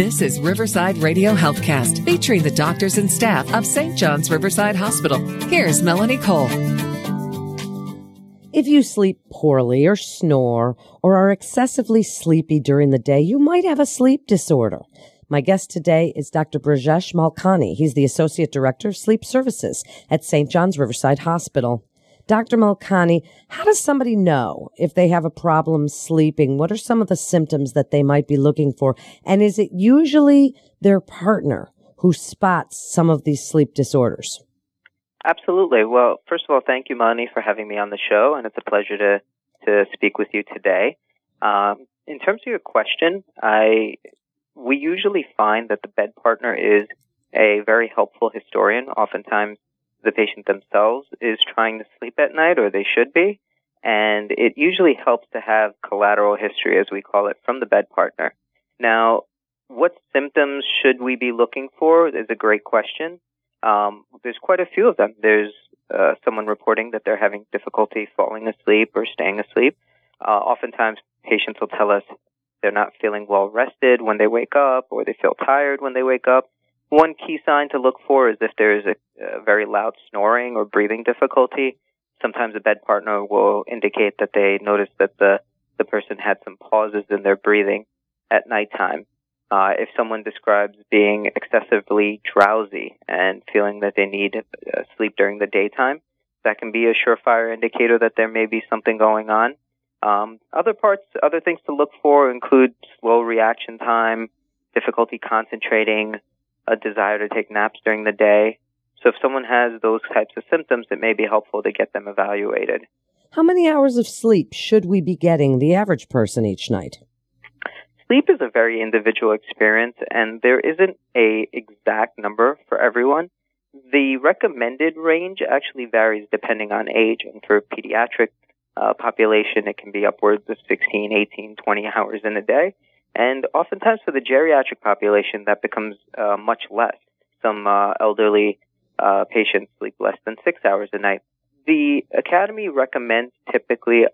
This is Riverside Radio Healthcast, featuring the doctors and staff of St. John's Riverside Hospital. Here's Melanie Cole. If you sleep poorly or snore or are excessively sleepy during the day, you might have a sleep disorder. My guest today is Dr. Brajesh Malkani. He's the Associate Director of Sleep Services at St. John's Riverside Hospital. Dr. Malkani, how does somebody know if they have a problem sleeping? What are some of the symptoms that they might be looking for? And is it usually their partner who spots some of these sleep disorders? Absolutely. Well, first of all, thank you, Melanie, for having me on the show, and it's a pleasure to to speak with you today. Um, in terms of your question, I we usually find that the bed partner is a very helpful historian. Oftentimes, the patient themselves is trying to sleep at night, or they should be, and it usually helps to have collateral history, as we call it, from the bed partner. Now, what symptoms should we be looking for is a great question. Um, there's quite a few of them. There's uh, someone reporting that they're having difficulty falling asleep or staying asleep. Uh, oftentimes, patients will tell us they're not feeling well rested when they wake up, or they feel tired when they wake up. One key sign to look for is if there is a, a very loud snoring or breathing difficulty. Sometimes a bed partner will indicate that they notice that the the person had some pauses in their breathing at nighttime. Uh, if someone describes being excessively drowsy and feeling that they need uh, sleep during the daytime, that can be a surefire indicator that there may be something going on. Um, other parts, other things to look for include slow reaction time, difficulty concentrating, a desire to take naps during the day. So if someone has those types of symptoms, it may be helpful to get them evaluated. How many hours of sleep should we be getting the average person each night? sleep is a very individual experience and there isn't a exact number for everyone. The recommended range actually varies depending on age and for pediatric uh, population it can be upwards of 16, 18, 20 hours in a day. And oftentimes for the geriatric population that becomes uh, much less. Some uh, elderly uh, patients sleep less than six hours a night. The academy recommends typically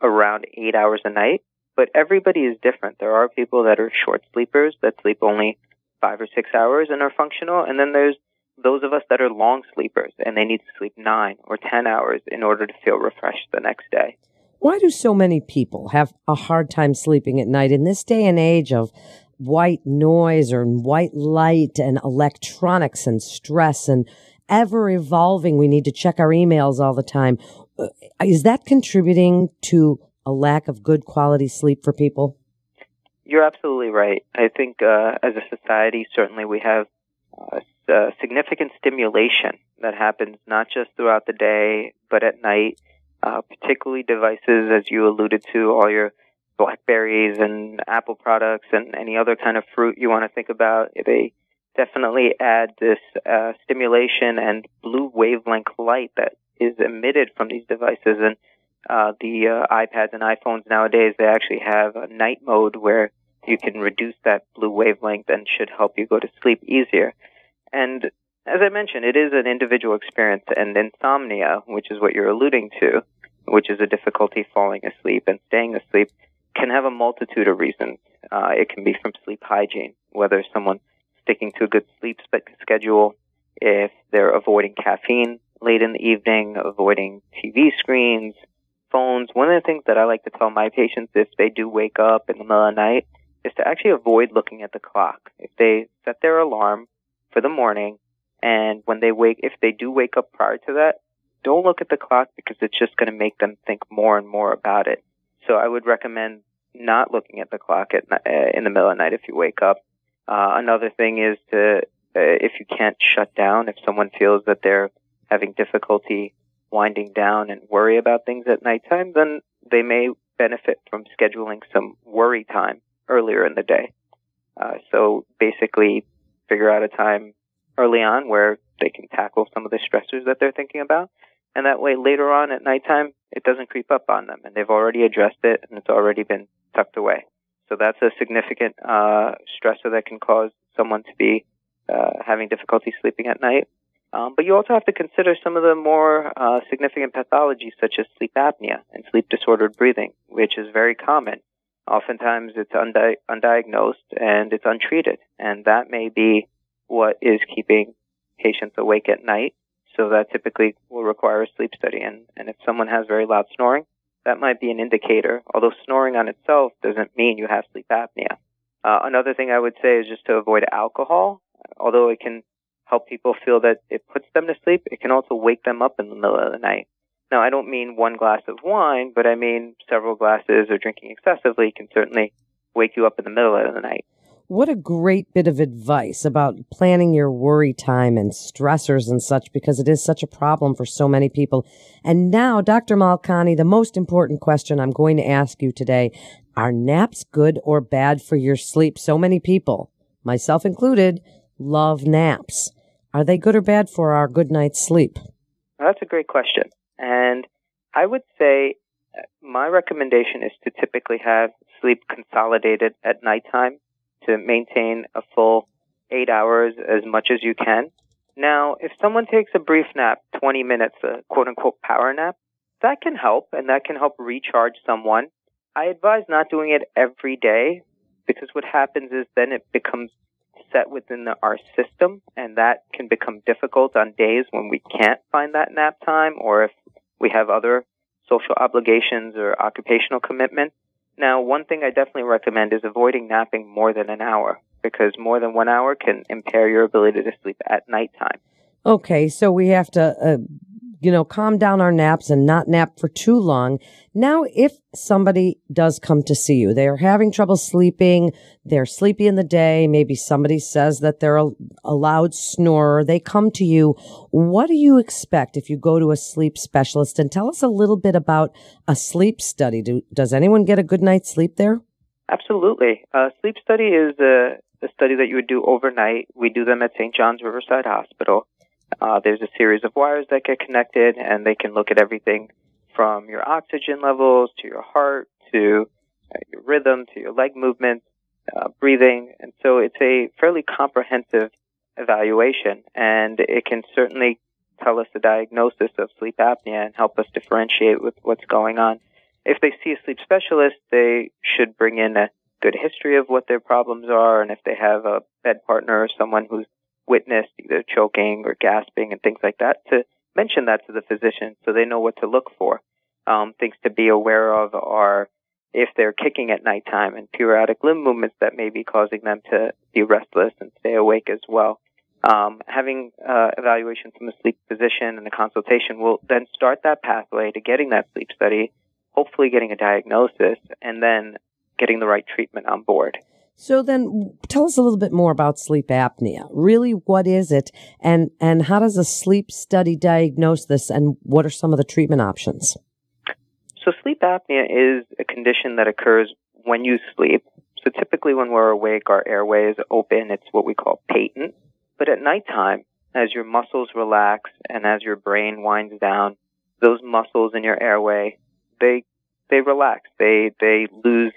around eight hours a night but everybody is different. There are people that are short sleepers that sleep only five or six hours and are functional, and then there's those of us that are long sleepers and they need to sleep nine or ten hours in order to feel refreshed the next day. Why do so many people have a hard time sleeping at night in this day and age of white noise or white light and electronics and stress and ever evolving? We need to check our emails all the time. Uh, is that contributing to a lack of good quality sleep for people? You're absolutely right. I think uh, as a society, certainly we have uh, uh, significant stimulation that happens not just throughout the day, but at night. Uh, particularly devices, as you alluded to, all your blackberries and apple products and any other kind of fruit you want to think about. They definitely add this uh, stimulation and blue wavelength light that is emitted from these devices. And uh, the uh, iPads and iPhones nowadays, they actually have a night mode where you can reduce that blue wavelength and should help you go to sleep easier. And as I mentioned, it is an individual experience and insomnia, which is what you're alluding to, which is a difficulty falling asleep and staying asleep, can have a multitude of reasons. Uh, it can be from sleep hygiene, whether someone's sticking to a good sleep schedule, if they're avoiding caffeine late in the evening, avoiding TV screens, phones, one of the things that I like to tell my patients if they do wake up in the middle of the night is to actually avoid looking at the clock. If they set their alarm for the morning and when they wake, if they do wake up prior to that, don't look at the clock because it's just going to make them think more and more about it. So I would recommend not looking at the clock at uh, in the middle of the night if you wake up. Uh, another thing is to uh, if you can't shut down, if someone feels that they're having difficulty winding down and worry about things at nighttime, then they may benefit from scheduling some worry time earlier in the day. Uh, so basically, figure out a time early on where they can tackle some of the stressors that they're thinking about. And that way, later on at nighttime, it doesn't creep up on them and they've already addressed it and it's already been tucked away. So that's a significant, uh, stressor that can cause someone to be, uh, having difficulty sleeping at night. Um, but you also have to consider some of the more uh, significant pathologies such as sleep apnea and sleep disordered breathing, which is very common. Oftentimes it's undi- undiagnosed and it's untreated, and that may be what is keeping patients awake at night. So that typically will require a sleep study. And, and if someone has very loud snoring, that might be an indicator, although snoring on itself doesn't mean you have sleep apnea. Uh, another thing I would say is just to avoid alcohol. Although it can help people feel that it puts them to sleep, it can also wake them up in the middle of the night. Now, I don't mean one glass of wine, but I mean several glasses or drinking excessively can certainly wake you up in the middle of the night. What a great bit of advice about planning your worry time and stressors and such because it is such a problem for so many people. And now, Dr. Malkani, the most important question I'm going to ask you today. Are naps good or bad for your sleep? So many people, myself included, love naps. Are they good or bad for our good night's sleep? That's a great question. And I would say uh, my recommendation is to typically have sleep consolidated at nighttime to maintain a full eight hours as much as you can. Now, if someone takes a brief nap, 20 minutes, a quote unquote power nap, that can help and that can help recharge someone. I advise not doing it every day because what happens is then it becomes set within the, our system and that can become difficult on days when we can't find that nap time or if we have other social obligations or occupational commitments. Now, one thing I definitely recommend is avoiding napping more than an hour because more than one hour can impair your ability to sleep at nighttime. Okay, so we have to uh, you know, calm down our naps and not nap for too long. Now, if somebody does come to see you, they are having trouble sleeping, they're sleepy in the day, maybe somebody says that they're a, a loud snorer, they come to you. What do you expect if you go to a sleep specialist? And tell us a little bit about a sleep study. Do, does anyone get a good night's sleep there? Absolutely. A sleep study is a, a study that you would do overnight. We do them at St. John's Riverside Hospital. Uh, there's a series of wires that get connected, and they can look at everything from your oxygen levels to your heart to uh, your rhythm to your leg movements, uh, breathing, and so it's a fairly comprehensive evaluation, and it can certainly tell us the diagnosis of sleep apnea and help us differentiate with what's going on. If they see a sleep specialist, they should bring in a good history of what their problems are, and if they have a bed partner or someone who's witnessed either choking or gasping and things like that to mention that to the physician so they know what to look for. Um, things to be aware of are if they're kicking at nighttime and periodic limb movements that may be causing them to be restless and stay awake as well. Um, having uh, evaluation from a sleep physician and a consultation will then start that pathway to getting that sleep study, hopefully getting a diagnosis, and then getting the right treatment on board. So then tell us a little bit more about sleep apnea. Really, what is it and, and how does a sleep study diagnose this and what are some of the treatment options? So sleep apnea is a condition that occurs when you sleep. So typically when we're awake, our airway is open. It's what we call patent. But at nighttime, as your muscles relax and as your brain winds down, those muscles in your airway, they, they relax. They, they lose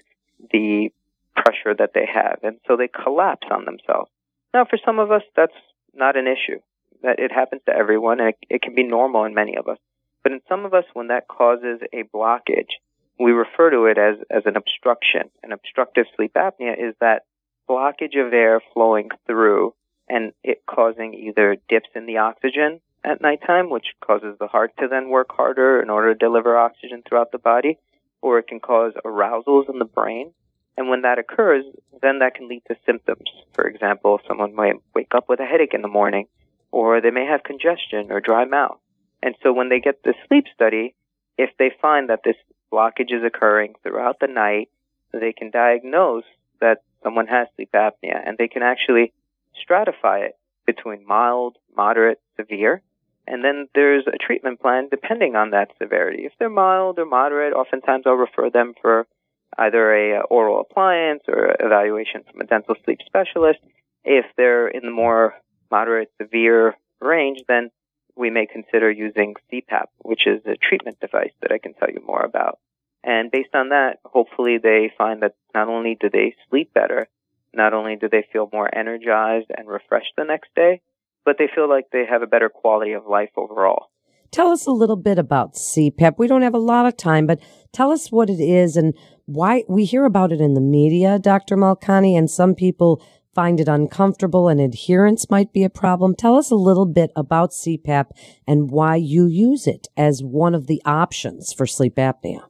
the pressure that they have. And so they collapse on themselves. Now, for some of us, that's not an issue. That it happens to everyone and it, it can be normal in many of us. But in some of us, when that causes a blockage, we refer to it as, as an obstruction. An obstructive sleep apnea is that blockage of air flowing through and it causing either dips in the oxygen at nighttime, which causes the heart to then work harder in order to deliver oxygen throughout the body, or it can cause arousals in the brain, and when that occurs, then that can lead to symptoms. For example, someone might wake up with a headache in the morning, or they may have congestion or dry mouth. And so when they get the sleep study, if they find that this blockage is occurring throughout the night, they can diagnose that someone has sleep apnea and they can actually stratify it between mild, moderate, severe. And then there's a treatment plan depending on that severity. If they're mild or moderate, oftentimes I'll refer them for either a uh, oral appliance or evaluation from a dental sleep specialist. If they're in the more moderate severe range, then we may consider using CPAP, which is a treatment device that I can tell you more about. And based on that, hopefully they find that not only do they sleep better, not only do they feel more energized and refreshed the next day, but they feel like they have a better quality of life overall. Tell us a little bit about CPAP. We don't have a lot of time, but tell us what it is and why we hear about it in the media, Dr. Malkani, and some people find it uncomfortable and adherence might be a problem. Tell us a little bit about CPAP and why you use it as one of the options for sleep apnea.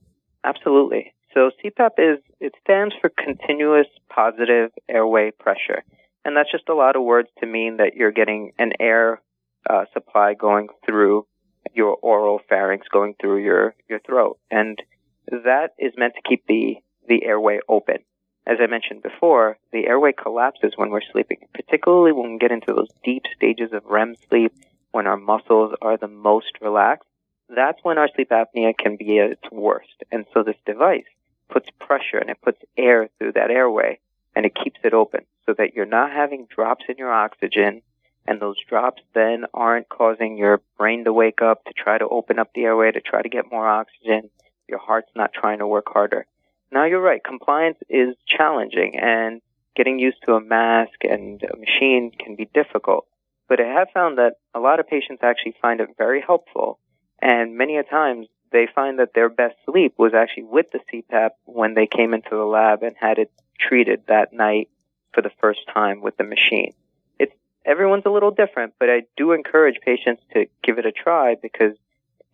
Absolutely. So CPAP is, it stands for continuous positive airway pressure. And that's just a lot of words to mean that you're getting an air uh, supply going through your oral pharynx, going through your, your throat. And that is meant to keep the, the airway open. As I mentioned before, the airway collapses when we're sleeping, particularly when we get into those deep stages of REM sleep, when our muscles are the most relaxed. That's when our sleep apnea can be at its worst. And so this device puts pressure and it puts air through that airway and it keeps it open so that you're not having drops in your oxygen and those drops then aren't causing your brain to wake up to try to open up the airway to try to get more oxygen. Your heart's not trying to work harder. Now you're right. Compliance is challenging and getting used to a mask and a machine can be difficult. But I have found that a lot of patients actually find it very helpful and many a times they find that their best sleep was actually with the CPAP when they came into the lab and had it treated that night for the first time with the machine. It's everyone's a little different, but I do encourage patients to give it a try because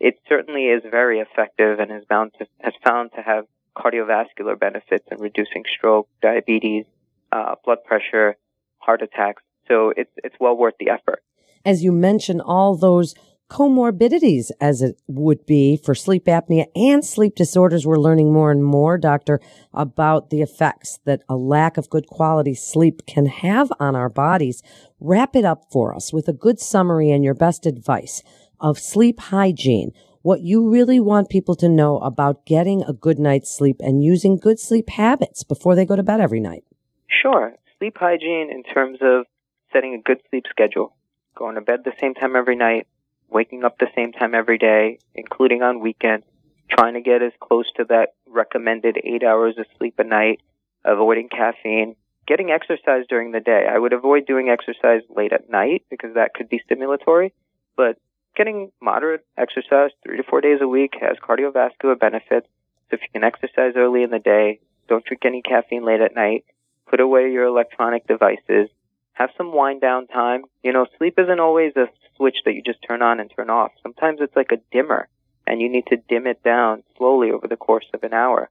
it certainly is very effective and has bound to, has found to have cardiovascular benefits in reducing stroke, diabetes, uh, blood pressure, heart attacks. So it's it's well worth the effort. As you mentioned, all those comorbidities as it would be for sleep apnea and sleep disorders. We're learning more and more, doctor, about the effects that a lack of good quality sleep can have on our bodies. Wrap it up for us with a good summary and your best advice of sleep hygiene. What you really want people to know about getting a good night's sleep and using good sleep habits before they go to bed every night. Sure. Sleep hygiene in terms of setting a good sleep schedule, going to bed the same time every night, waking up the same time every day, including on weekends, trying to get as close to that recommended eight hours of sleep a night, avoiding caffeine, getting exercise during the day. I would avoid doing exercise late at night because that could be stimulatory, but getting moderate exercise three to four days a week has cardiovascular benefits. So if you can exercise early in the day, don't drink any caffeine late at night, put away your electronic devices, have some wind down time. You know, sleep isn't always a switch that you just turn on and turn off. Sometimes it's like a dimmer and you need to dim it down slowly over the course of an hour.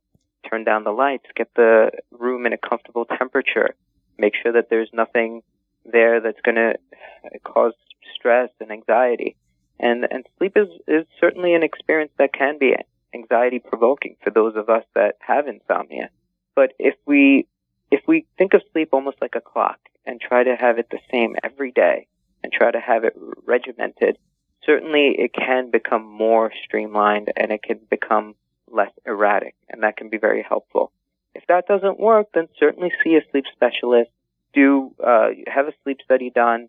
Turn down the lights, get the room in a comfortable temperature, make sure that there's nothing there that's going to cause stress and anxiety. And, and sleep is, is certainly an experience that can be anxiety provoking for those of us that have insomnia. But if we, if we think of sleep almost like a clock and try to have it the same every day and try to have it regimented, certainly it can become more streamlined and it can become less erratic and that can be very helpful. If that doesn't work, then certainly see a sleep specialist, do, uh, have a sleep study done,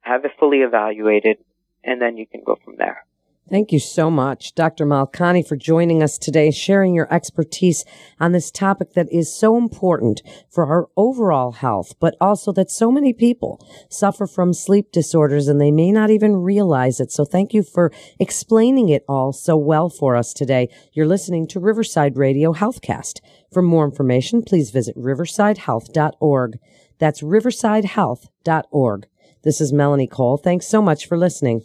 have it fully evaluated, and then you can go from there. Thank you so much, Dr. Malkani, for joining us today, sharing your expertise on this topic that is so important for our overall health, but also that so many people suffer from sleep disorders and they may not even realize it. So thank you for explaining it all so well for us today. You're listening to Riverside Radio Healthcast. For more information, please visit riversidehealth.org. That's riversidehealth.org. This is Melanie Cole. Thanks so much for listening.